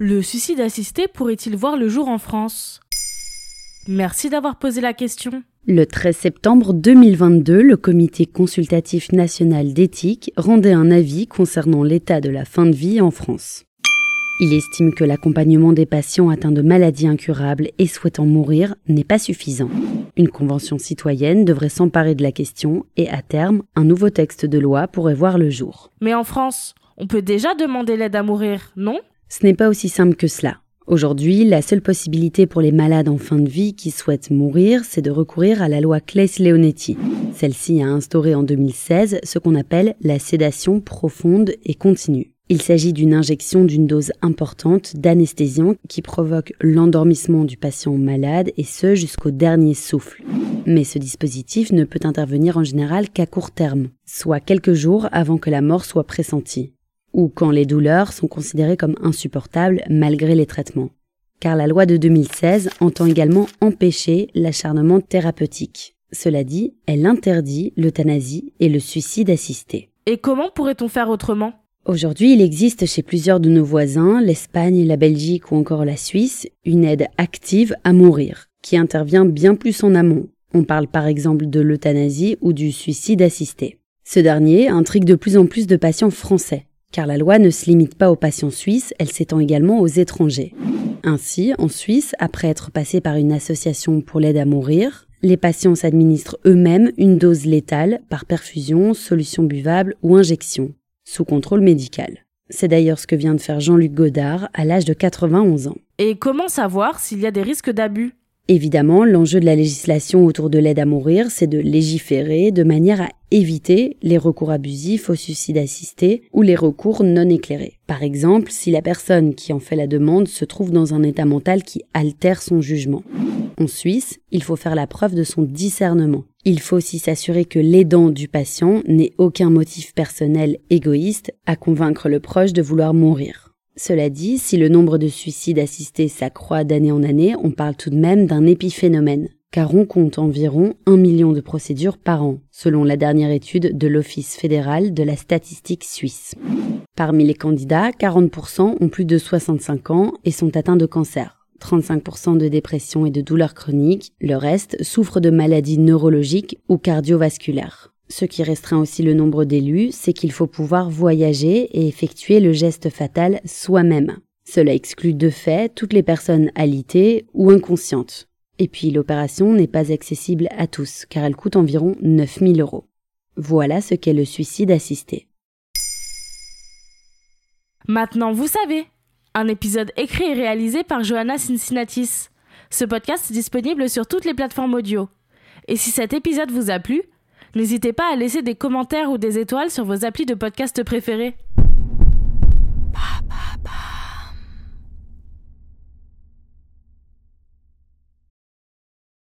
Le suicide assisté pourrait-il voir le jour en France? Merci d'avoir posé la question. Le 13 septembre 2022, le Comité consultatif national d'éthique rendait un avis concernant l'état de la fin de vie en France. Il estime que l'accompagnement des patients atteints de maladies incurables et souhaitant mourir n'est pas suffisant. Une convention citoyenne devrait s'emparer de la question et à terme, un nouveau texte de loi pourrait voir le jour. Mais en France, on peut déjà demander l'aide à mourir, non? Ce n'est pas aussi simple que cela. Aujourd'hui, la seule possibilité pour les malades en fin de vie qui souhaitent mourir, c'est de recourir à la loi Claes-Leonetti. Celle-ci a instauré en 2016 ce qu'on appelle la sédation profonde et continue. Il s'agit d'une injection d'une dose importante d'anesthésiant qui provoque l'endormissement du patient malade et ce jusqu'au dernier souffle. Mais ce dispositif ne peut intervenir en général qu'à court terme, soit quelques jours avant que la mort soit pressentie, ou quand les douleurs sont considérées comme insupportables malgré les traitements. Car la loi de 2016 entend également empêcher l'acharnement thérapeutique. Cela dit, elle interdit l'euthanasie et le suicide assisté. Et comment pourrait-on faire autrement? Aujourd'hui, il existe chez plusieurs de nos voisins, l'Espagne, la Belgique ou encore la Suisse, une aide active à mourir, qui intervient bien plus en amont. On parle par exemple de l'euthanasie ou du suicide assisté. Ce dernier intrigue de plus en plus de patients français, car la loi ne se limite pas aux patients suisses, elle s'étend également aux étrangers. Ainsi, en Suisse, après être passé par une association pour l'aide à mourir, les patients s'administrent eux-mêmes une dose létale par perfusion, solution buvable ou injection sous contrôle médical. C'est d'ailleurs ce que vient de faire Jean-Luc Godard à l'âge de 91 ans. Et comment savoir s'il y a des risques d'abus? Évidemment, l'enjeu de la législation autour de l'aide à mourir, c'est de légiférer de manière à éviter les recours abusifs au suicide assisté ou les recours non éclairés. Par exemple, si la personne qui en fait la demande se trouve dans un état mental qui altère son jugement. En Suisse, il faut faire la preuve de son discernement. Il faut aussi s'assurer que l'aidant du patient n'ait aucun motif personnel égoïste à convaincre le proche de vouloir mourir. Cela dit, si le nombre de suicides assistés s'accroît d'année en année, on parle tout de même d'un épiphénomène, car on compte environ un million de procédures par an, selon la dernière étude de l'Office fédéral de la statistique suisse. Parmi les candidats, 40% ont plus de 65 ans et sont atteints de cancer. 35% de dépression et de douleurs chroniques, le reste souffre de maladies neurologiques ou cardiovasculaires. Ce qui restreint aussi le nombre d'élus, c'est qu'il faut pouvoir voyager et effectuer le geste fatal soi-même. Cela exclut de fait toutes les personnes alitées ou inconscientes. Et puis l'opération n'est pas accessible à tous, car elle coûte environ 9000 euros. Voilà ce qu'est le suicide assisté. Maintenant vous savez Un épisode écrit et réalisé par Johanna Cincinnatis. Ce podcast est disponible sur toutes les plateformes audio. Et si cet épisode vous a plu, N'hésitez pas à laisser des commentaires ou des étoiles sur vos applis de podcast préférés.